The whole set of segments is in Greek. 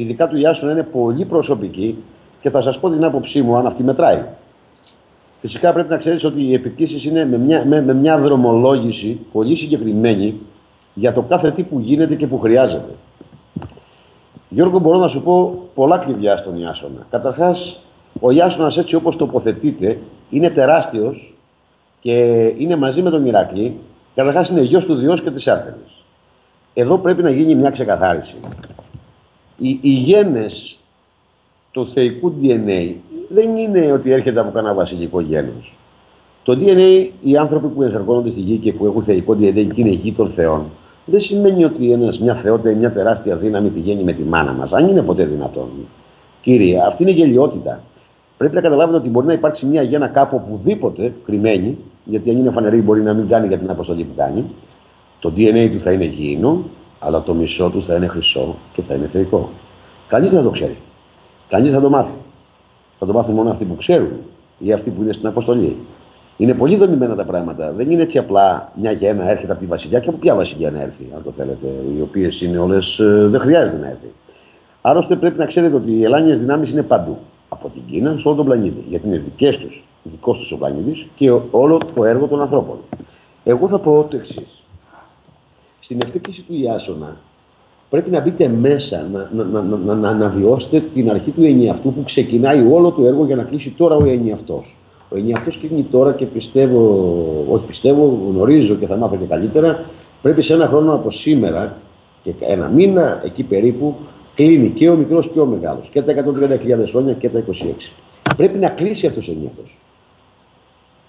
ειδικά του Ιάσονα, είναι πολύ προσωπική και θα σας πω την άποψή μου, αν αυτή μετράει. Φυσικά πρέπει να ξέρεις ότι οι επικτήσει είναι με μια, με, με μια δρομολόγηση πολύ συγκεκριμένη για το κάθε τι που γίνεται και που χρειάζεται. Γιώργο, μπορώ να σου πω πολλά κλειδιά στον Ιάσονα. Καταρχάς, ο Ιάσονας έτσι όπως τοποθετείται είναι τεράστιος και είναι μαζί με τον Ηρακλή. Καταρχάς, είναι γιος του Διός και της Άρτεμη. Εδώ πρέπει να γίνει μια ξεκαθάριση. Οι, οι γένες του θεϊκού DNA δεν είναι ότι έρχεται από κανένα βασιλικό γένος. Το DNA, οι άνθρωποι που ενσαρκώνονται στη γη και που έχουν θεϊκό DNA και είναι γη των θεών, δεν σημαίνει ότι ένας, μια θεότητα ή μια τεράστια δύναμη πηγαίνει με τη μάνα μας, αν είναι ποτέ δυνατόν. Κύριε, αυτή είναι γελιότητα. Πρέπει να καταλάβετε ότι μπορεί να υπάρξει μια γέννα κάπου οπουδήποτε κρυμμένη, γιατί αν είναι φανερή μπορεί να μην κάνει για την αποστολή που κάνει. Το DNA του θα είναι γήινο, αλλά το μισό του θα είναι χρυσό και θα είναι θεϊκό. Κανείς δεν θα το ξέρει. Κανείς θα το μάθει. Θα το μάθουν μόνο αυτοί που ξέρουν ή αυτοί που είναι στην αποστολή. Είναι πολύ δομημένα τα πράγματα. Δεν είναι έτσι απλά μια γέννα έρχεται από τη βασιλιά και από ποια βασιλιά να έρθει, αν το θέλετε. Οι οποίες είναι όλες. δεν χρειάζεται να έρθει. Άλλωστε πρέπει να ξέρετε ότι οι ελάνιες δυνάμεις είναι παντού. Από την Κίνα σε όλο τον πλανήτη. Γιατί είναι δικές τους, δικός τους ο πλανήτης και όλο το έργο των ανθρώπων. Εγώ θα πω το εξής. Στην ευτύχηση του Ιάσονα πρέπει να μπείτε μέσα, να, να, να, να, να βιώσετε την αρχή του ενιαυτού που ξεκινάει όλο το έργο για να κλείσει τώρα ο ενιαυτός. Ο ενιαυτός κλείνει τώρα και πιστεύω, όχι πιστεύω, γνωρίζω και θα μάθω και καλύτερα, πρέπει σε ένα χρόνο από σήμερα και ένα μήνα εκεί περίπου κλείνει και ο μικρός και ο μεγάλος και τα 130.000 χρόνια και τα 26. Πρέπει να κλείσει αυτός ο ενιαυτός.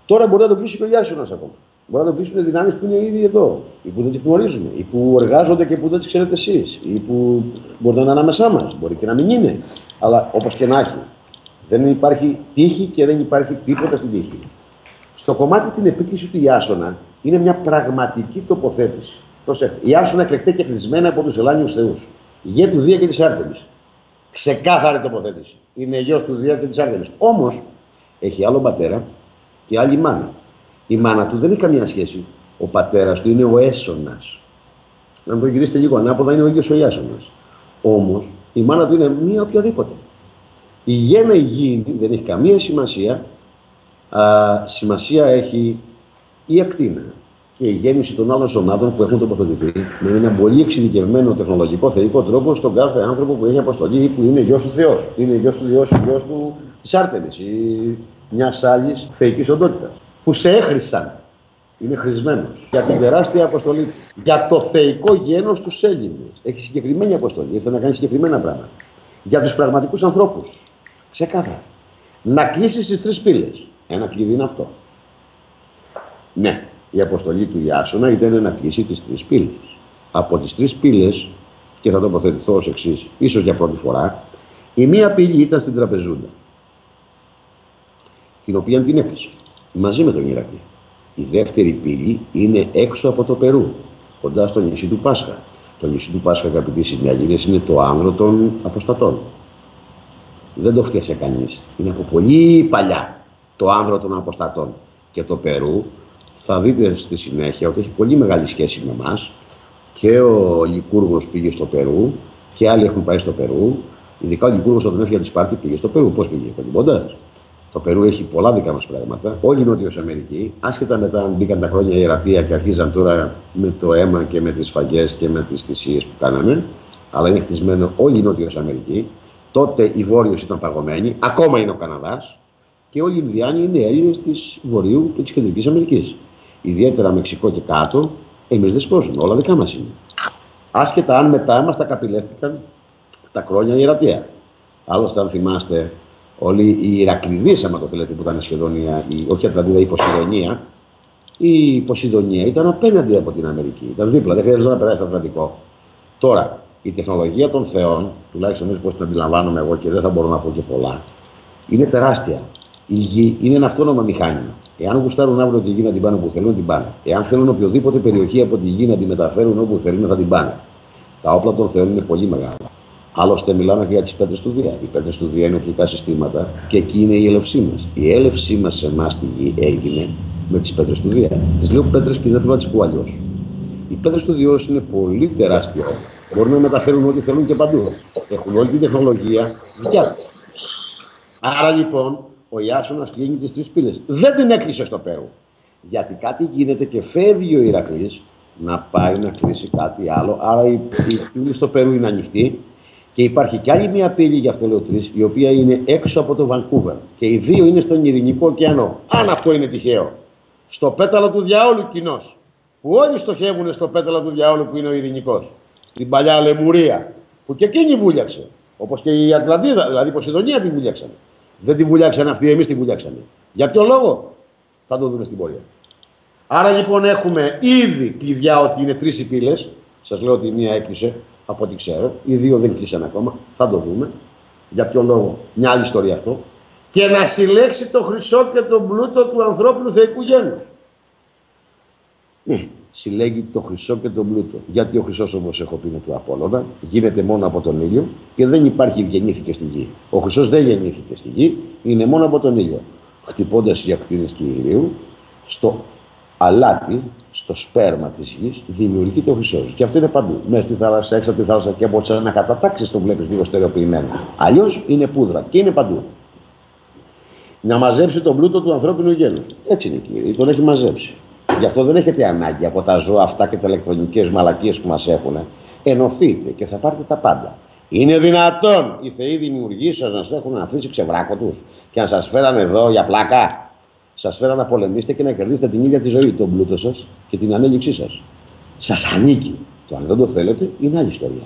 Τώρα μπορεί να το κλείσει και ο Γιάσονας ακόμα. Μπορεί να το πείσουν δυνάμεις που είναι ήδη εδώ, ή που δεν τις γνωρίζουμε, ή που εργάζονται και που δεν τις ξέρετε εσείς, ή που μπορεί να είναι ανάμεσά μας, μπορεί και να μην είναι. Αλλά όπως και να έχει, δεν υπάρχει τύχη και δεν υπάρχει τίποτα στην τύχη. Στο κομμάτι την επίκληση του Ιάσονα είναι μια πραγματική τοποθέτηση. Προσέχτε. Η Άσονα εκλεκτέ και κλεισμένα από τους Ελλάνιους Θεούς. Γε του Δία και της Άρτεμης. Ξεκάθαρη τοποθέτηση. Είναι γιος του Δία και της Άρτεμης. Όμως έχει άλλο πατέρα και άλλη μάνα. Η μάνα του δεν έχει καμία σχέση. Ο πατέρας του είναι ο έσονας. Να το γυρίσετε λίγο ανάποδα, είναι ο ίδιος ο Ιάσονας. Όμως η μάνα του είναι μία οποιαδήποτε. Η γέννα υγιεινή δεν έχει καμία σημασία. Α, σημασία έχει η ακτίνα και η γέννηση των άλλων σωμάτων που έχουν τοποθετηθεί με ένα πολύ εξειδικευμένο τεχνολογικό θεϊκό τρόπο στον κάθε άνθρωπο που έχει αποστολή ή που είναι γιος του Θεός. Είναι γιος του Θεό ή γιο του της Άρτεμης ή μιας άλλης θεϊκής οντότητας που σε έχρισαν. Είναι χρησμένος για την τεράστια αποστολή του. Για το θεϊκό γένος τους Έλληνες. Έχει συγκεκριμένη αποστολή. Ήρθε να κάνει συγκεκριμένα πράγματα. Για τους πραγματικούς ανθρώπους. Ξεκάθαρα. Να κλείσεις τις τρεις πύλες. Ένα κλειδί είναι αυτό. Ναι, η αποστολή του Ιάσονα ήταν να κλείσει τις τρεις πύλες. Από τις τρεις πύλες, και θα τοποθετηθώ ως εξής, ίσως για πρώτη φορά, η μία πύλη ήταν στην τραπεζούντα. Την οποία την έκλεισε μαζί με τον Ηρακλή. Η δεύτερη πύλη είναι έξω από το Περού, κοντά στο νησί του Πάσχα. Το νησί του Πάσχα, αγαπητοί συνδιαλύνε, είναι το άνδρο των αποστατών. Δεν το φτιάσε κανείς. Είναι από πολύ παλιά το άνδρο των αποστατών. Και το Περού θα δείτε στη συνέχεια ότι έχει πολύ μεγάλη σχέση με εμάς. Και ο Λικούργος πήγε στο Περού και άλλοι έχουν πάει στο Περού. Ειδικά ο Λικούργος όταν έφυγε από τη Σπάρτη πήγε στο Περού. Πώς πήγε, κοντιμπώντας; Το Περού έχει πολλά δικά μας πράγματα. Όλη η Νότιο Αμερική, άσχετα μετά αν μπήκαν τα χρόνια η ερατεία και αρχίζαν τώρα με το αίμα και με τις σφαγές και με τις θυσίες που κάνανε, αλλά είναι χτισμένο όλη η Νότιο Αμερική. Τότε η Βόρειο ήταν παγωμένη, ακόμα είναι ο Καναδάς και όλοι οι Ινδιάνοι είναι Έλληνες της Βορείου και της Κεντρικής Αμερικής. Ιδιαίτερα Μεξικό και κάτω, εμείς δεν σπρώζουμε, όλα δικά μας είναι. Άσχετα αν μετά μας τα καπηλεύτηκαν τα χρόνια η ερατεία. Άλλωστε, αν θυμάστε, όλοι οι Ηρακλειδίες, άμα το θέλετε, που ήταν σχεδόν η, η, όχι η Ατλαντίδα, η Ποσειδονία, η Ποσειδονία ήταν απέναντι από την Αμερική. Ήταν δίπλα, δεν χρειάζεται να περάσει το Ατλαντικό. Τώρα, η τεχνολογία των θεών, τουλάχιστον έτσι πώς την αντιλαμβάνομαι εγώ και δεν θα μπορώ να πω και πολλά, είναι τεράστια. Η γη είναι ένα αυτόνομο μηχάνημα. Εάν γουστάρουν αύριο τη γη να την πάνε όπου θέλουν, την πάνε. Εάν θέλουν οποιοδήποτε περιοχή από τη γη να την μεταφέρουν όπου θέλουν, θα την πάνε. Τα όπλα των θεών είναι πολύ μεγάλα. Άλλωστε, μιλάμε και για τις πέτρες του Δία. Οι πέτρες του Δία είναι οπλικά συστήματα και εκεί είναι η έλευσή μας. Η έλευσή μας σε εμάς στη γη έγινε με τις πέτρες του Δία. Τις λέω πέτρες και δεν θέλω να τις πω αλλιώς. Οι πέτρες του Διός είναι πολύ τεράστιο Μπορούν να μεταφέρουν ό,τι θέλουν και παντού. Έχουν όλη την τεχνολογία δικιά του. Άρα λοιπόν ο Ιάσονας κλείνει τις τρεις πύλες. Δεν την έκλεισε στο Περού. Γιατί κάτι γίνεται και φεύγει ο Ηρακλής να πάει να κλείσει κάτι άλλο. Άρα η, η πύλη στο Περού είναι ανοιχτή. Και υπάρχει κι άλλη μια πύλη, γι' αυτό λέω τρεις, η οποία είναι έξω από το Βανκούβερ. Και οι δύο είναι στον Ειρηνικό ωκεανό. Αν αυτό είναι τυχαίο. Στο πέταλο του διαόλου κοινός. Που όλοι στοχεύουν στο πέταλο του διαόλου που είναι ο Ειρηνικός. Στην παλιά Λεμουρία. Που και εκείνη βούλιαξε. Όπως και η Ατλαντίδα, δηλαδή η Ποσειδονία τη βούλιαξαν. Δεν τη βουλιάξανε αυτοί, εμείς τη βουλιάξανε. Για ποιο λόγο; Θα το δούμε στην πορεία. Άρα λοιπόν έχουμε ήδη κλειδιά ότι είναι τρεις οι πύλες. Σας λέω ότι η μία έκλεισε από ό,τι ξέρω. Οι δύο δεν κλείσαν ακόμα. Θα το δούμε. Για ποιο λόγο. Μια άλλη ιστορία αυτό. Και να συλλέξει το χρυσό και τον πλούτο του ανθρώπινου θεϊκού γένους. Ναι, συλλέγει το χρυσό και τον πλούτο. Γιατί ο χρυσός, όπω έχω πει, είναι του Απόλωνα, γίνεται μόνο από τον ήλιο και δεν υπάρχει γεννήθηκε στη γη. Ο χρυσός δεν γεννήθηκε στη γη, είναι μόνο από τον ήλιο. Χτυπώντας οι ακτίνε του ηλίου, στο αλάτι, στο σπέρμα της γης, δημιουργείται ο χρυσός. Και αυτό είναι παντού. Μέσα στη θάλασσα, έξω από τη θάλασσα και από τι ανακατατάξει το βλέπεις λίγο στερεοποιημένο. Αλλιώς είναι πούδρα και είναι παντού. Να μαζέψει τον πλούτο του ανθρώπινου γένους. Έτσι είναι κύριε, τον έχει μαζέψει. Γι' αυτό δεν έχετε ανάγκη από τα ζώα αυτά και τα ηλεκτρονικές μαλακίες που μας έχουν. Ενωθείτε και θα πάρετε τα πάντα. Είναι δυνατόν οι θεοί δημιουργοί σας να σας έχουν αφήσει ξεβράκο του και να σας φέραν εδώ για πλάκα; Σας φέραν να πολεμήσετε και να κερδίσετε την ίδια τη ζωή, τον πλούτο σας και την ανέλυξή σας. Σας ανήκει. Το αν δεν το θέλετε είναι άλλη ιστορία.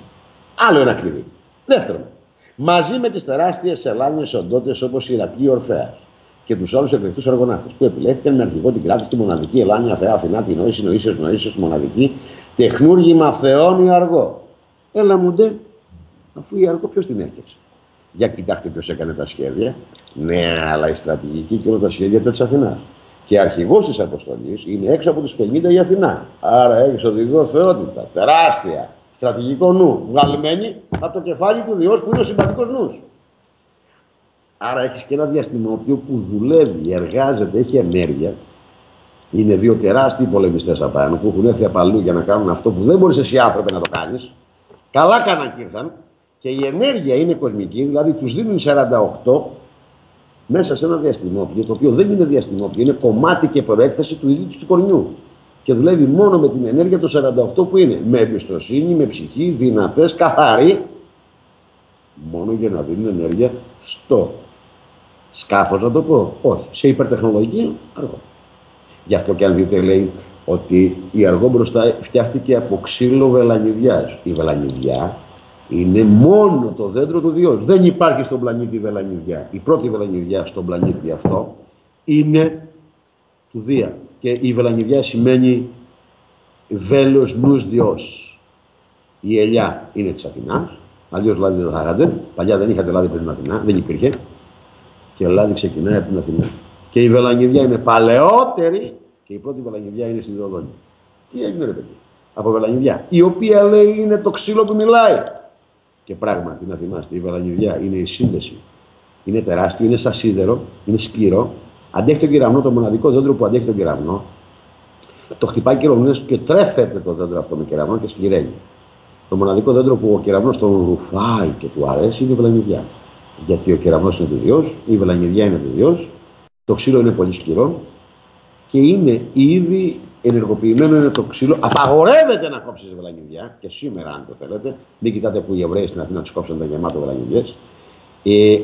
Άλλο ένα κλειδί. Δεύτερον, μαζί με τις τεράστιες σελάνιε οντότητες όπως η Ιρακή Ορφαία και τους άλλους εκλεκτούς αργοναύτε που επιλέχθηκαν με αρχηγό την κράτη στη μοναδική Ελλάνια Θεά Αθηνά, την νόηση, νοήσεω, νοήσεω, μοναδική, τεχνούργημα θεών ή αργό. Έλα μου ντε, αφού η αργό ποιος την έφτιαξε. Για κοιτάξτε ποιος έκανε τα σχέδια. Ναι, αλλά η στρατηγική και όλα τα σχέδια ήταν της Αθηνάς. Και αρχηγός της αποστολής είναι έξω από τους 50 η Αθηνά. Άρα έχεις οδηγό θεότητα, τεράστια, στρατηγικό νου, βγαλμένη από το κεφάλι του Διός που είναι ο συμπατικός νους. Άρα έχεις και ένα διαστημόπιο που δουλεύει, εργάζεται, έχει ενέργεια. Είναι δύο τεράστιοι πολεμιστές απάνω που έχουν έρθει απαλού για να κάνουν αυτό που δεν μπορείς εσύ άνθρωπε να το κάνεις. Καλά κάναν και ήρθαν. Και η ενέργεια είναι κοσμική, δηλαδή τους δίνουν 48 μέσα σε ένα διαστημόπιο, το οποίο δεν είναι διαστημόπιο, είναι κομμάτι και προέκταση του ίδιου τους κορνιού. Και δουλεύει μόνο με την ενέργεια των 48 που είναι. Με εμπιστοσύνη, με ψυχή, δυνατές, καθαροί. Μόνο για να δίνουν ενέργεια στο σκάφος να το πω. Όχι. Σε υπερτεχνολογία, αργό. Γι' αυτό και αν δείτε λέει ότι η αργό μπροστά φτιάχτηκε από ξύλο βελανιδιάς. Η βελανιδιά είναι μόνο το δέντρο του Διός. Δεν υπάρχει στον πλανήτη βελανιδιά. Η πρώτη βελανιδιά στον πλανήτη αυτό είναι του Δία. Και η βελανιδιά σημαίνει βέλος νους Διός. Η ελιά είναι της Αθηνάς, αλλιώς λάδι δεν θα είχατε. Παλιά δεν είχατε λάδι πριν την Αθηνά, δεν υπήρχε και λάδι ξεκινάει από την Αθηνά. Και η βελανιδιά είναι παλαιότερη και η πρώτη βελανιδιά είναι στη Δοδόνη. Τι έγινε ρε παιδί. Από βελανιδιά. Η οποία λέει είναι το ξύλο που μιλάει. Και πράγματι να θυμάστε η βελανιδιά είναι η σύνδεση. Είναι τεράστιο, είναι σαν σίδερο, είναι σκληρό. Αντέχει τον κεραυνό, το μοναδικό δέντρο που αντέχει τον κεραυνό. Το χτυπάει κεραυνός και τρέφεται το δέντρο αυτό με κεραυνό και σκληραίνει. Το μοναδικό δέντρο που ο κεραυνός τον ρουφάει και του αρέσει είναι η βελανιδιά γιατί ο κεραυνός είναι του Διός, η βελανιδιά είναι του Διός, το ξύλο είναι πολύ σκληρό και είναι ήδη ενεργοποιημένο είναι το ξύλο. Απαγορεύεται να κόψεις βελανιδιά και σήμερα, αν το θέλετε. Μην κοιτάτε που οι Εβραίοι στην Αθήνα τους κόψαν τα γεμάτο βελανιδιέ. Ε,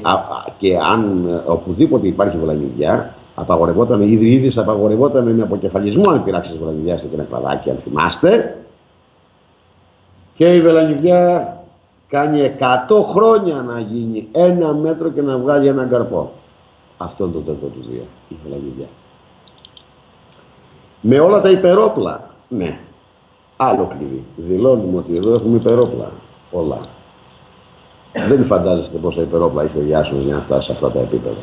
και αν οπουδήποτε υπάρχει βελανιδιά, απαγορευόταν ήδη ήδη απαγορευόταν με αποκεφαλισμό αν πειράξεις βελανιδιά και ένα κλαδάκι, αν θυμάστε. Και η βελανιδιά κάνει 100 χρόνια να γίνει ένα μέτρο και να βγάλει έναν καρπό. Αυτό είναι το τέτοιο του Δία, η Φελαγιδιά. Με όλα τα υπερόπλα, ναι. Άλλο κλειδί. Δηλώνουμε ότι εδώ έχουμε υπερόπλα. Όλα. Δεν φαντάζεστε πόσα υπερόπλα είχε ο Γιάσονος για να φτάσει σε αυτά τα επίπεδα.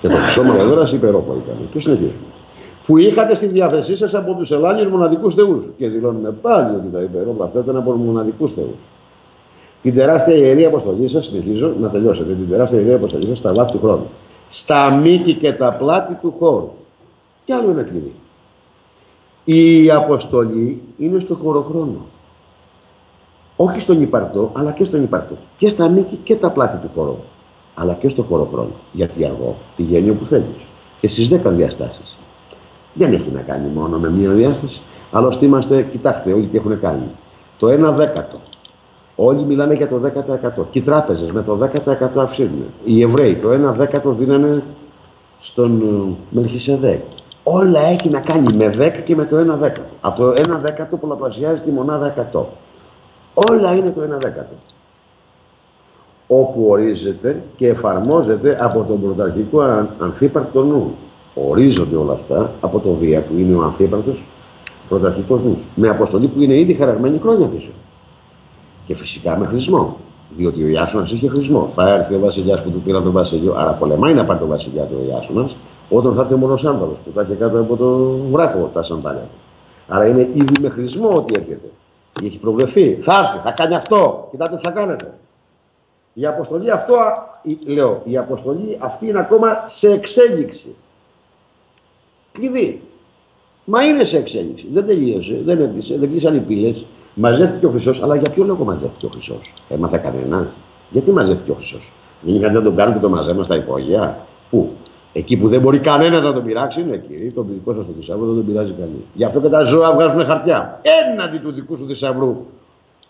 Και το χρυσό έδραση υπερόπλα ήταν. Και συνεχίζουμε. Που είχατε στη διάθεσή σας από τους Ελλάνιους μοναδικούς θεούς. Και δηλώνουμε πάλι ότι τα υπερόπλα αυτά ήταν από μοναδικούς θεούς την τεράστια ιερή αποστολή σας, συνεχίζω να τελειώσετε, την τεράστια ιερή αποστολή σας στα βάθη του χρόνου. Στα μήκη και τα πλάτη του χώρου. Και άλλο ένα κλειδί. Η αποστολή είναι στο χωροχρόνο. όχι στον υπαρτό, αλλά και στον υπαρτό. Και στα μήκη και τα πλάτη του χώρου. Αλλά και στο χώρο χρόνο. Γιατί αργό πηγαίνει όπου θέλεις. Και στις 10 διαστάσεις. Δεν έχει να κάνει μόνο με μία διάσταση. Άλλωστε είμαστε, κοιτάξτε, όλοι τι έχουν κάνει. Το 1 δέκατο. Όλοι μιλάνε για το 10%. Και οι τράπεζες με το 10% αυξήνουν. Οι Εβραίοι το 1 δέκατο δίνανε στον ε, Μελχισεδέκ. Όλα έχει να κάνει με 10 και με το 1 δέκατο. Από το 1 δέκατο πολλαπλασιάζει τη μονάδα 100. Όλα είναι το 1 δέκατο. Όπου ορίζεται και εφαρμόζεται από τον πρωταρχικό ανθίπαρκτο νου. Ορίζονται όλα αυτά από το Δία που είναι ο ανθίπαρκτος πρωταρχικός νους. Με αποστολή που είναι ήδη χαραγμένη χρόνια πίσω. Και φυσικά με χρησμό. Διότι ο Ιάσονας είχε χρησμό. Θα έρθει ο βασιλιάς που του πήραν τον βασιλιό, άρα πολεμάει να πάρει τον βασιλιά του ο Ιάσονας, όταν θα έρθει ο μονοσάνδαλο που τα είχε κάτω από το βράχο τα σαντάλια του. Άρα είναι ήδη με χρησμό ότι έρχεται. Έχει προβλεφθεί. Θα έρθει, θα κάνει αυτό. Κοιτάτε τι θα κάνετε. Η αποστολή αυτό, λέω, η αποστολή αυτή είναι ακόμα σε εξέλιξη. Κλειδί. Μα είναι σε εξέλιξη. Δεν τελείωσε, δεν έκλεισε, δεν κλείσαν οι πύλες. Μαζεύτηκε ο Χρυσός, αλλά για ποιο λόγο μαζεύτηκε ο Χρυσός; Έμαθε κανένας. Γιατί μαζεύτηκε ο Χρυσός; Δεν είχαν να τον κάνουν και το μαζέμα στα υπόγεια. Πού; Εκεί που δεν μπορεί κανένας να τον πειράξει είναι εκεί. Το δικό σας το θησαυρό δεν τον πειράζει κανείς. Γι' αυτό και τα ζώα βγάζουν χαρτιά. Έναντι του δικού σου θησαυρού.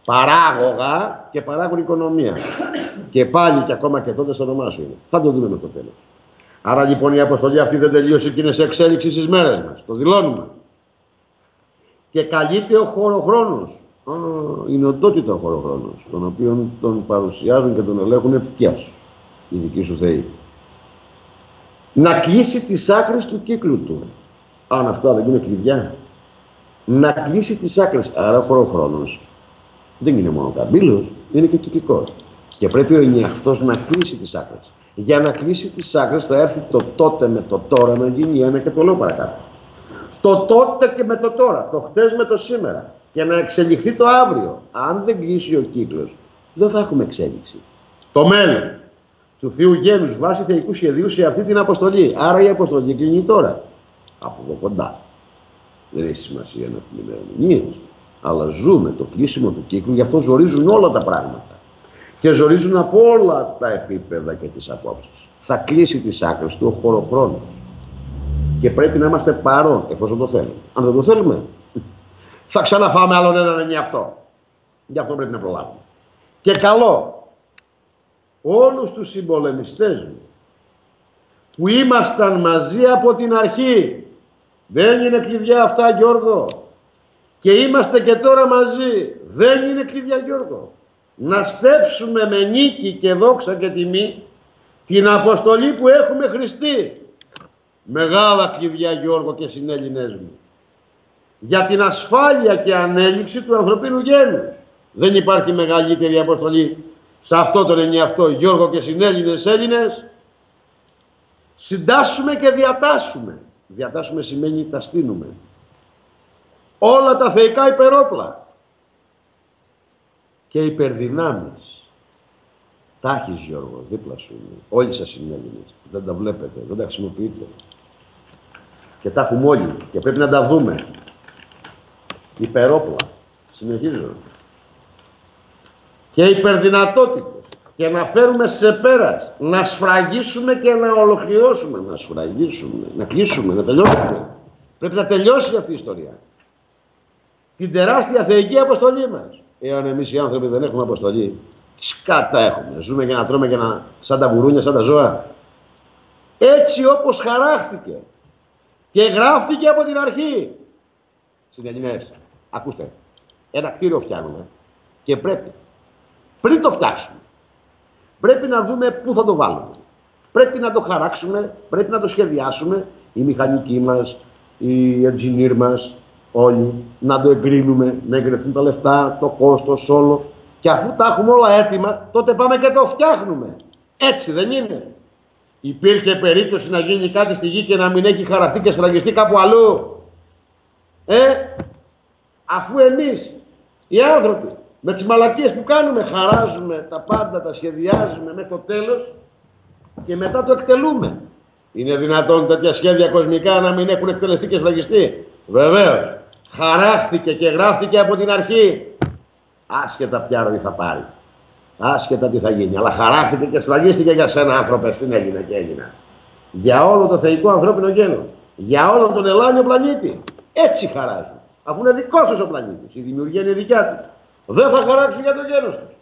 Παράγωγα και παράγουν οικονομία. και πάλι και ακόμα και τότε στο όνομά σου είναι. Θα το δούμε με το τέλος. Άρα λοιπόν η αποστολή αυτή δεν τελείωσε και είναι σε εξέλιξη στις μέρες μας. Το δηλώνουμε. Και καλείται ο χωροχρόνος. Είναι οντότητα ο χωροχρόνος, τον οποίο τον παρουσιάζουν και τον ελέγχουν ποιο. Οι δικοί σου θεοί. Να κλείσει τις άκρες του κύκλου του. Αν αυτό δεν είναι κλειδιά. Να κλείσει τις άκρες. Άρα ο χωροχρόνο δεν είναι μόνο καμπύλος, είναι και κυκλικός. Και πρέπει ο ενιαχτό να κλείσει τις άκρες. Για να κλείσει τις άκρες θα έρθει το τότε με το τώρα να γίνει ένα και το λέω παρακάτω. Το τότε και με το τώρα, το χτες με το σήμερα. Και να εξελιχθεί το αύριο. Αν δεν κλείσει ο κύκλος, δεν θα έχουμε εξέλιξη. Το μέλλον του Θείου Γένους βάσει θεϊκού σχεδίου σε αυτή την αποστολή. Άρα η αποστολή κλείνει τώρα. Από εδώ κοντά. Δεν έχει σημασία να πούμε ημερομηνίε. Αλλά ζούμε το κλείσιμο του κύκλου, γι' αυτό ζορίζουν όλα τα πράγματα και ζορίζουν από όλα τα επίπεδα και τις απόψεις. Θα κλείσει τις άκρες του ο χωροχρόνος. Και πρέπει να είμαστε παρόν, εφόσον το θέλουμε. Αν δεν το θέλουμε, θα ξαναφάμε άλλον έναν αυτό. Γι' αυτό πρέπει να προλάβουμε. Και καλό όλους τους συμπολεμιστές μου που ήμασταν μαζί από την αρχή. Δεν είναι κλειδιά αυτά Γιώργο. Και είμαστε και τώρα μαζί. Δεν είναι κλειδιά Γιώργο να στέψουμε με νίκη και δόξα και τιμή την αποστολή που έχουμε χρηστεί. Μεγάλα κλειδιά Γιώργο και συνέλληνες μου. Για την ασφάλεια και ανέλυξη του ανθρωπίνου γένους. Δεν υπάρχει μεγαλύτερη αποστολή σε αυτό τον ενιαυτό Γιώργο και συνέλληνες Έλληνες. Συντάσσουμε και διατάσσουμε. Διατάσσουμε σημαίνει τα στείνουμε. Όλα τα θεϊκά υπερόπλα και υπερδυνάμεις. Τα έχεις Γιώργο, δίπλα σου είναι. Όλοι σας είναι Έλληνες. Δεν τα βλέπετε, δεν τα χρησιμοποιείτε. Και τα έχουμε όλοι και πρέπει να τα δούμε. Υπερόπλα. Συνεχίζω. Και υπερδυνατότητες. Και να φέρουμε σε πέρας. Να σφραγίσουμε και να ολοκληρώσουμε. Να σφραγίσουμε, να κλείσουμε, να τελειώσουμε. Πρέπει να τελειώσει αυτή η ιστορία. Την τεράστια θεϊκή αποστολή μας. Εάν εμείς οι άνθρωποι δεν έχουμε αποστολή, τι σκάτα έχουμε. Ζούμε για να τρώμε και να, σαν τα βουρούνια, σαν τα ζώα. Έτσι όπως χαράχθηκε και γράφτηκε από την αρχή. Συνελληνές, ακούστε, ένα κτίριο φτιάχνουμε και πρέπει, πριν το φτιάξουμε, πρέπει να δούμε πού θα το βάλουμε. Πρέπει να το χαράξουμε, πρέπει να το σχεδιάσουμε, η μηχανική μας, η engineer μας, όλοι να το εγκρίνουμε, να εγκριθούν τα λεφτά, το κόστος, όλο. Και αφού τα έχουμε όλα έτοιμα, τότε πάμε και το φτιάχνουμε. Έτσι δεν είναι. Υπήρχε περίπτωση να γίνει κάτι στη γη και να μην έχει χαρακτεί και σφραγιστεί κάπου αλλού. Ε, αφού εμείς οι άνθρωποι με τις μαλακίες που κάνουμε χαράζουμε τα πάντα, τα σχεδιάζουμε μέχρι το τέλος και μετά το εκτελούμε. Είναι δυνατόν τέτοια σχέδια κοσμικά να μην έχουν εκτελεστεί και σφραγιστεί; Βεβαίως χαράχθηκε και γράφτηκε από την αρχή. Άσχετα ποια ροή θα πάρει. Άσχετα τι θα γίνει. Αλλά χαράχτηκε και σφραγίστηκε για σένα, άνθρωπε, στην έγινε και έγινα. Για όλο το θεϊκό ανθρώπινο γένος. Για όλο τον ελάνιο πλανήτη. Έτσι χαράζουν. Αφού είναι δικό τους ο πλανήτης. Η δημιουργία είναι δικιά τους. Δεν θα χαράξουν για το γένος τους.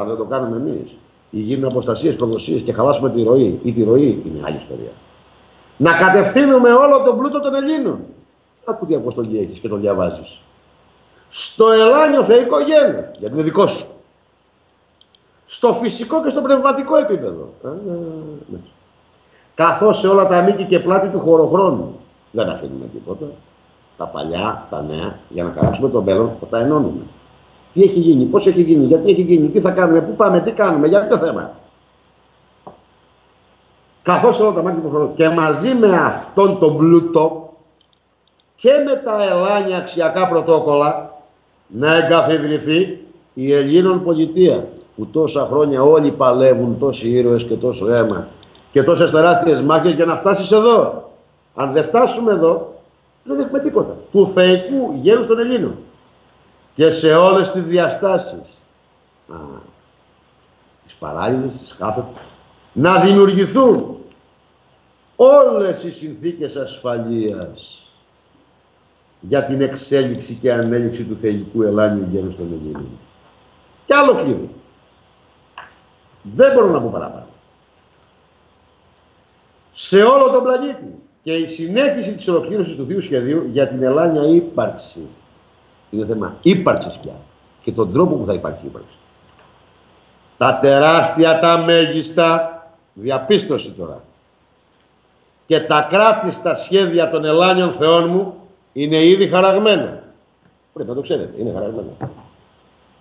Αν δεν το κάνουμε εμείς, ή γίνουν αποστασίες, προδοσίες και χαλάσουμε τη ροή ή τη ροή, είναι άλλη ιστορία. Να κατευθύνουμε όλο τον πλούτο των Ελλήνων. Άκου τι αποστολή έχεις και το διαβάζεις. Στο ελάνιο θεϊκό γένος, γιατί είναι δικό σου. Στο φυσικό και στο πνευματικό επίπεδο. Ναι. Καθώς σε όλα τα μήκη και πλάτη του χωροχρόνου. Δεν αφήνουμε τίποτα. Τα παλιά, τα νέα, για να καλύψουμε τον μέλλον, θα τα ενώνουμε. Τι έχει γίνει, πώς έχει γίνει, γιατί έχει γίνει, τι θα κάνουμε, πού πάμε, τι κάνουμε, για ποιο θέμα. Καθώς όλα τα μάτια του χρόνου. Και μαζί με αυτόν τον πλούτο και με τα ελάνια αξιακά πρωτόκολλα να εγκαθιδρυθεί η Ελλήνων πολιτεία που τόσα χρόνια όλοι παλεύουν, τόσοι ήρωες και τόσο αίμα και τόσες τεράστιες μάχες για να φτάσεις εδώ. Αν δεν φτάσουμε εδώ, δεν έχουμε τίποτα. Του θεϊκού γέρους των Ελλήνων. Και σε όλες τις διαστάσεις. Α, τις παράλληλες, τις Να δημιουργηθούν όλες οι συνθήκες ασφαλείας για την εξέλιξη και ανέλυξη του θεϊκού ελάνιου γέρους των Ελλήνων. Και άλλο κλειδί. Δεν μπορώ να πω παραπάνω. Σε όλο τον πλανήτη και η συνέχιση της ολοκλήρωσης του Θείου Σχεδίου για την ελάνια ύπαρξη. Είναι θέμα ύπαρξης πια και τον τρόπο που θα υπάρχει ύπαρξη. Τα τεράστια, τα μέγιστα, διαπίστωση τώρα, και τα κράτη στα σχέδια των ελάνιων θεών μου είναι ήδη χαραγμένα. Πρέπει να το ξέρετε, είναι χαραγμένα.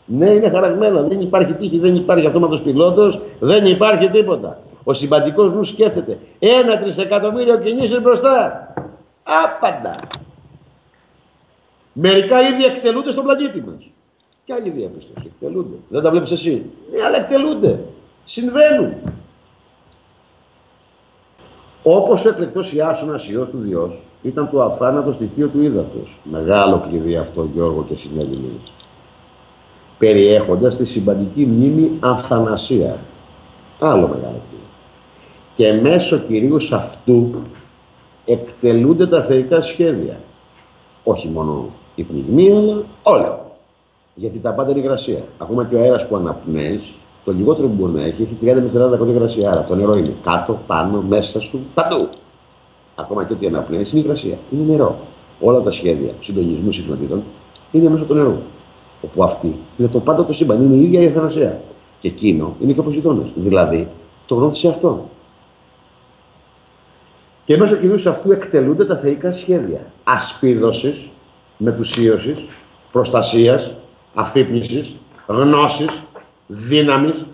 Ναι, είναι χαραγμένα. Δεν υπάρχει τύχη, δεν υπάρχει αυτόματος πιλότος, δεν υπάρχει τίποτα. Ο συμπαντικός νους σκέφτεται. Ένα τρισεκατομμύριο κινήσεις μπροστά. Άπαντα. Μερικά ήδη εκτελούνται στον πλανήτη μας. Και άλλη διαπίστωση. Εκτελούνται. Δεν τα βλέπεις εσύ. Ναι, αλλά εκτελούνται. Συμβαίνουν. Όπως ο εκλεκτός Ιάσονα ιό του Διός ήταν το αθάνατο στοιχείο του ύδατος. Μεγάλο κλειδί αυτό, Γιώργο και συνέλληνε. Περιέχοντας τη συμπαντική μνήμη αθανασία. Άλλο μεγάλο κλειδί και μέσω κυρίως αυτού εκτελούνται τα θεϊκά σχέδια. Όχι μόνο η πνιγμή, αλλά όλα. Γιατί τα πάντα είναι υγρασία. Ακόμα και ο αέρας που αναπνέεις, το λιγότερο που μπορεί να έχει, έχει 30 με 40 υγρασία. Άρα το νερό είναι κάτω, πάνω, μέσα σου, παντού. Ακόμα και ό,τι αναπνέεις είναι υγρασία. Είναι νερό. Όλα τα σχέδια συντονισμού συχνοτήτων είναι μέσω του νερού. Όπου αυτή είναι το πάντα το σύμπαν, είναι η ίδια η αθανασία. Και εκείνο είναι και ο Δηλαδή το γνώθησε αυτό. Και μέσω κυρίω αυτού εκτελούνται τα θεϊκά σχέδια ασπίδωσης, μετουσίωσης, προστασίας, αφύπνισης, γνώσης, δύναμης.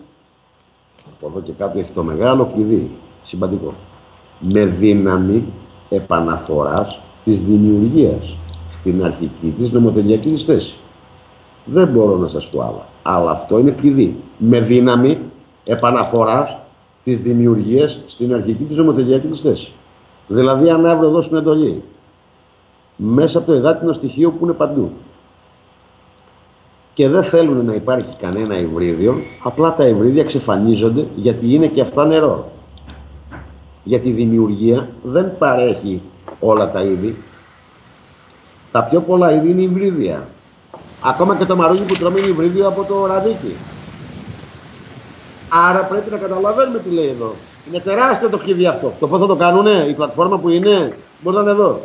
Από εδώ και κάτω έχει το μεγάλο κλειδί, συμπαντικό. Με δύναμη επαναφοράς της δημιουργίας στην αρχική της νομοτελειακής της θέσης. Δεν μπορώ να σας πω άλλα. Αλλά αυτό είναι κλειδί. Με δύναμη επαναφοράς της δημιουργίας στην αρχική της νομοτελειακής της θέσης. Δηλαδή αν αύριο δώσουν εντολή μέσα από το υδάτινο στοιχείο που είναι παντού και δεν θέλουν να υπάρχει κανένα υβρίδιο, απλά τα υβρίδια ξεφανίζονται γιατί είναι και αυτά νερό. Γιατί η δημιουργία δεν παρέχει όλα τα είδη. Τα πιο πολλά είδη είναι υβρίδια. Ακόμα και το μαρούλι που τρώμε είναι υβρίδιο από το ραδίκι. Άρα πρέπει να καταλαβαίνουμε τι λέει εδώ. Είναι τεράστιο το κλειδί αυτό. Το πώς θα το κάνουνε, η πλατφόρμα που είναι, μπορεί να είναι εδώ.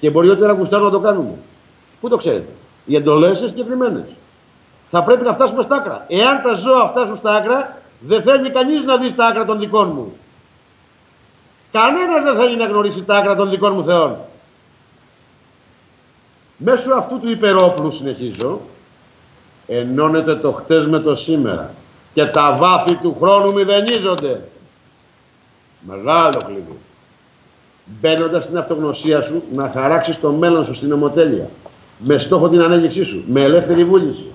Και μπορεί ότι να γουστάρουν να το κάνουμε. Πού το ξέρετε. Οι εντολές είναι συγκεκριμένες. Θα πρέπει να φτάσουμε στα άκρα. Εάν τα ζώα φτάσουν στα άκρα, δεν θέλει κανείς να δει τα άκρα των δικών μου. Κανένας δεν θέλει να γνωρίσει τα άκρα των δικών μου θεών. Μέσω αυτού του υπερόπλου συνεχίζω, ενώνεται το χτες με το σήμερα και τα βάθη του χρόνου μηδενίζονται. Μεγάλο κλειδί. Μπαίνοντας στην αυτογνωσία σου να χαράξεις το μέλλον σου στην ομοτέλεια. Με στόχο την ανέλυξή σου. Με ελεύθερη βούληση.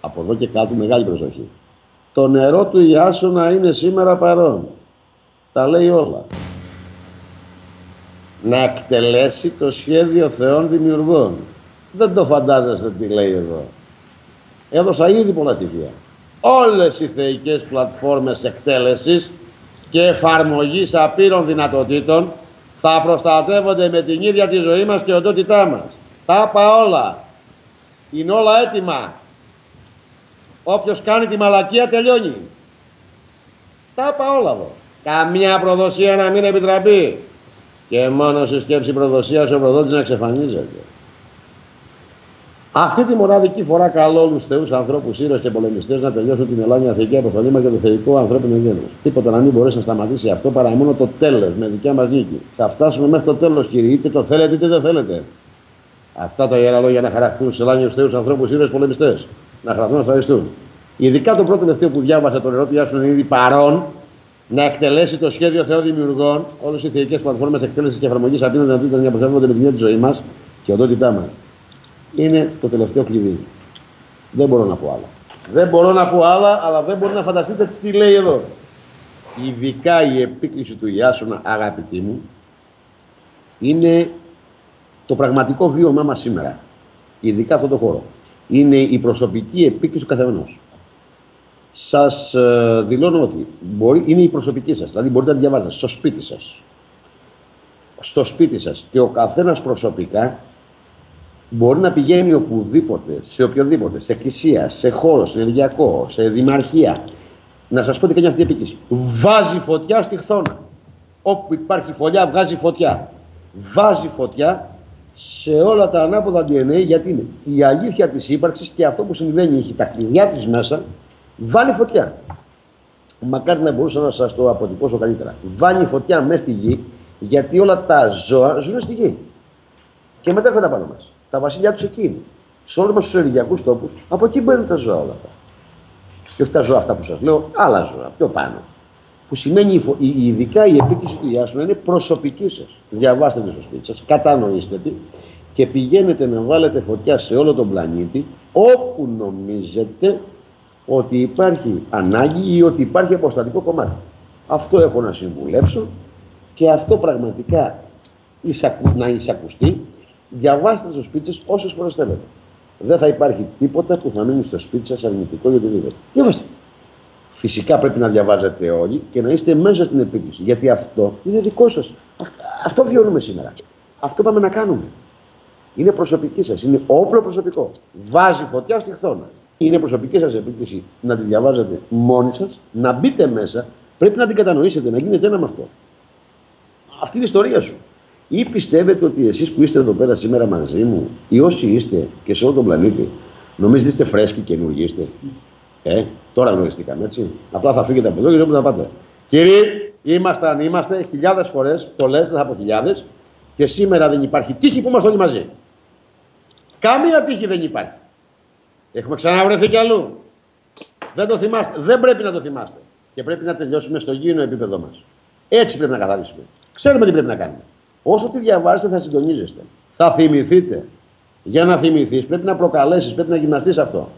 Από εδώ και κάτω μεγάλη προσοχή. Το νερό του Ιάσονα είναι σήμερα παρόν. Τα λέει όλα. Να εκτελέσει το σχέδιο θεών δημιουργών. Δεν το φαντάζεστε τι λέει εδώ. Έδωσα ήδη πολλά στοιχεία. Όλες οι θεϊκές πλατφόρμες εκτέλεσης και εφαρμογής απείρων δυνατοτήτων θα προστατεύονται με την ίδια τη ζωή μας και οντότητά μας. Τα είπα όλα. Είναι όλα έτοιμα. Όποιος κάνει τη μαλακία τελειώνει. Τα είπα όλα εδώ. Καμία προδοσία να μην επιτραπεί. Και μόνο στη σκέψη προδοσίας ο προδότης να εξαφανίζεται. Αυτή τη μοναδική φορά καλώ όλου τους θεούς, ανθρώπους, ήρωες και πολεμιστές να τελειώσουν την Ελλάδα θεϊκή αποστολή και το θεϊκό ανθρώπινο γένος. Τίποτα να μην μπορέσει να σταματήσει αυτό παρά μόνο το τέλος με δικιά μας νίκη. Θα φτάσουμε μέχρι το τέλος, κύριε, είτε το θέλετε είτε δεν θέλετε. Αυτά τα ιερά λόγια να χαρακτηρούν σε λάνιους θεούς, ανθρώπους, ήρωες, πολεμιστές. Να χαρακτηρούν να ευχαριστούν. Ειδικά το πρώτο τελευταίο που διάβασε το νερό του Ιάσου είναι ήδη παρόν να εκτελέσει το σχέδιο Θεό Δημιουργών, όλες οι θεϊκές πλατφόρμες εκτέλεσης και εφαρμογής απειλών δυνατότητα να προστατεύονται με την ίδια της ζωής μας και οντότητά μας είναι το τελευταίο κλειδί. Δεν μπορώ να πω άλλα. Δεν μπορώ να πω άλλα, αλλά δεν μπορείτε να φανταστείτε τι λέει εδώ. Ειδικά η επίκληση του Ιάσονα, αγαπητοί μου, είναι το πραγματικό βίωμά μας σήμερα. Ειδικά αυτό το χώρο. Είναι η προσωπική επίκληση του καθενός. Σας ε, δηλώνω ότι μπορεί, είναι η προσωπική σας. Δηλαδή μπορείτε να διαβάζετε στο σπίτι σας. Στο σπίτι σας. Και ο καθένας προσωπικά μπορεί να πηγαίνει οπουδήποτε, σε οποιοδήποτε, σε εκκλησία, σε χώρο, σε ενεργειακό, σε δημαρχία. Να σας πω τι κάνει αυτή η επίκηση. Βάζει φωτιά στη χθόνα. Όπου υπάρχει φωλιά, βγάζει φωτιά. Βάζει φωτιά σε όλα τα ανάποδα DNA, γιατί είναι η αλήθεια της ύπαρξης και αυτό που συμβαίνει, έχει τα κλειδιά της μέσα, βάλει φωτιά. Μακάρι να μπορούσα να σας το αποτυπώσω καλύτερα. Βάλει φωτιά μέσα στη γη, γιατί όλα τα ζώα ζουν στη γη. Και μετά έρχονται πάνω μας. Τα βασιλιά τους εκεί είναι. Σε όλους μας τους ενεργειακούς τόπους, από εκεί μπαίνουν τα ζώα όλα αυτά. Και όχι τα ζώα αυτά που σας λέω, άλλα ζώα, πιο πάνω. Που σημαίνει ειδικά η επίκριση του Ιάσου είναι προσωπική σας. Διαβάστε τη στο σπίτι σας, κατανοήστε τη και πηγαίνετε να βάλετε φωτιά σε όλο τον πλανήτη όπου νομίζετε ότι υπάρχει ανάγκη ή ότι υπάρχει αποστατικό κομμάτι. Αυτό έχω να συμβουλεύσω και αυτό πραγματικά να εισακουστεί διαβάστε στο σπίτι σας όσες φορές θέλετε. Δεν θα υπάρχει τίποτα που θα μείνει στο σπίτι σας αρνητικό για οτιδήποτε. Διαβάστε. Φυσικά πρέπει να διαβάζετε όλοι και να είστε μέσα στην επίκριση. Γιατί αυτό είναι δικό σας. Αυτό, αυτό βιώνουμε σήμερα. Αυτό πάμε να κάνουμε. Είναι προσωπική σας. Είναι όπλο προσωπικό. Βάζει φωτιά στη χθόνα. Είναι προσωπική σας επίκριση να τη διαβάζετε μόνοι σας, να μπείτε μέσα. Πρέπει να την κατανοήσετε, να γίνετε ένα με αυτό. Αυτή είναι η ιστορία σου. Ή πιστεύετε ότι εσείς που είστε εδώ πέρα σήμερα μαζί μου, ή όσοι είστε και σε όλο τον πλανήτη, νομίζετε είστε φρέσκοι και καινούργοι είστε; Ε, τώρα γνωριστήκαμε έτσι. Απλά θα φύγετε από εδώ και δεν θα πάτε. Κύριοι, ήμασταν, είμαστε χιλιάδες φορές, πολλέ, δεν θα πω χιλιάδες, και σήμερα δεν υπάρχει τύχη που είμαστε όλοι μαζί. Καμία τύχη δεν υπάρχει. Έχουμε ξαναβρεθεί κι αλλού. Δεν το θυμάστε. Δεν πρέπει να το θυμάστε. Και πρέπει να τελειώσουμε στο γήινο επίπεδο μας. Έτσι πρέπει να καθαρίσουμε. Ξέρουμε τι πρέπει να κάνουμε. Όσο τη διαβάζετε θα συντονίζεστε. Θα θυμηθείτε. Για να θυμηθείς πρέπει να προκαλέσεις, πρέπει να γυμναστείς αυτό.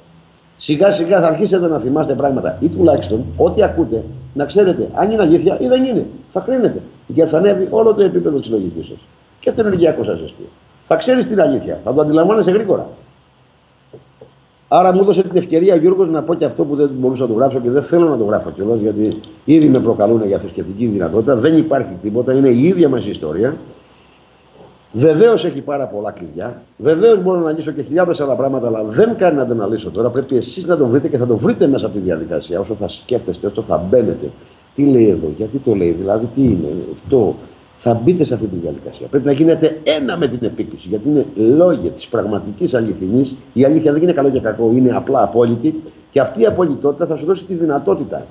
Σιγά σιγά θα αρχίσετε να θυμάστε πράγματα ή τουλάχιστον ό,τι ακούτε να ξέρετε αν είναι αλήθεια ή δεν είναι. Θα κρίνετε. Γιατί θα ανέβει όλο το επίπεδο της λογικής σας και το ενεργειακό σας αίσθημα. Θα ξέρεις την αλήθεια. Θα το αντιλαμβάνεσαι γρήγορα. Άρα μου έδωσε την ευκαιρία Γιώργος να πω και αυτό που δεν μπορούσα να το γράψω και δεν θέλω να το γράφω κιόλας γιατί ήδη με προκαλούν για θρησκευτική δυνατότητα. Δεν υπάρχει τίποτα, είναι η ίδια μας ιστορία. Βεβαίως έχει πάρα πολλά κλειδιά. Βεβαίως μπορώ να λύσω και χιλιάδες άλλα πράγματα, αλλά δεν κάνει να το αναλύσω τώρα. Πρέπει εσείς να το βρείτε και θα το βρείτε μέσα από τη διαδικασία. Όσο θα σκέφτεστε, όσο θα μπαίνετε. Τι λέει εδώ, γιατί το λέει, δηλαδή τι είναι αυτό. Θα μπείτε σε αυτή τη διαδικασία. Πρέπει να γίνετε ένα με την επίκριση. Γιατί είναι λόγια της πραγματικής αληθινής. Η αλήθεια δεν είναι καλό και κακό, είναι απλά απόλυτη. Και αυτή η απολυτότητα θα σου δώσει τη δυνατότητα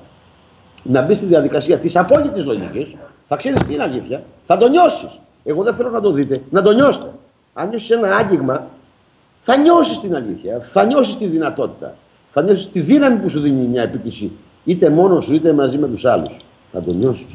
να μπεις στη διαδικασία της απόλυτης λογικής. Θα ξέρεις τι είναι αλήθεια, θα το νιώσεις. Εγώ δεν θέλω να το δείτε, να το νιώσετε. Αν νιώσεις ένα άγγιγμα, θα νιώσεις την αλήθεια, θα νιώσεις τη δυνατότητα, θα νιώσεις τη δύναμη που σου δίνει μια επίκριση, είτε μόνος σου είτε μαζί με τους άλλους. Θα το νιώσεις.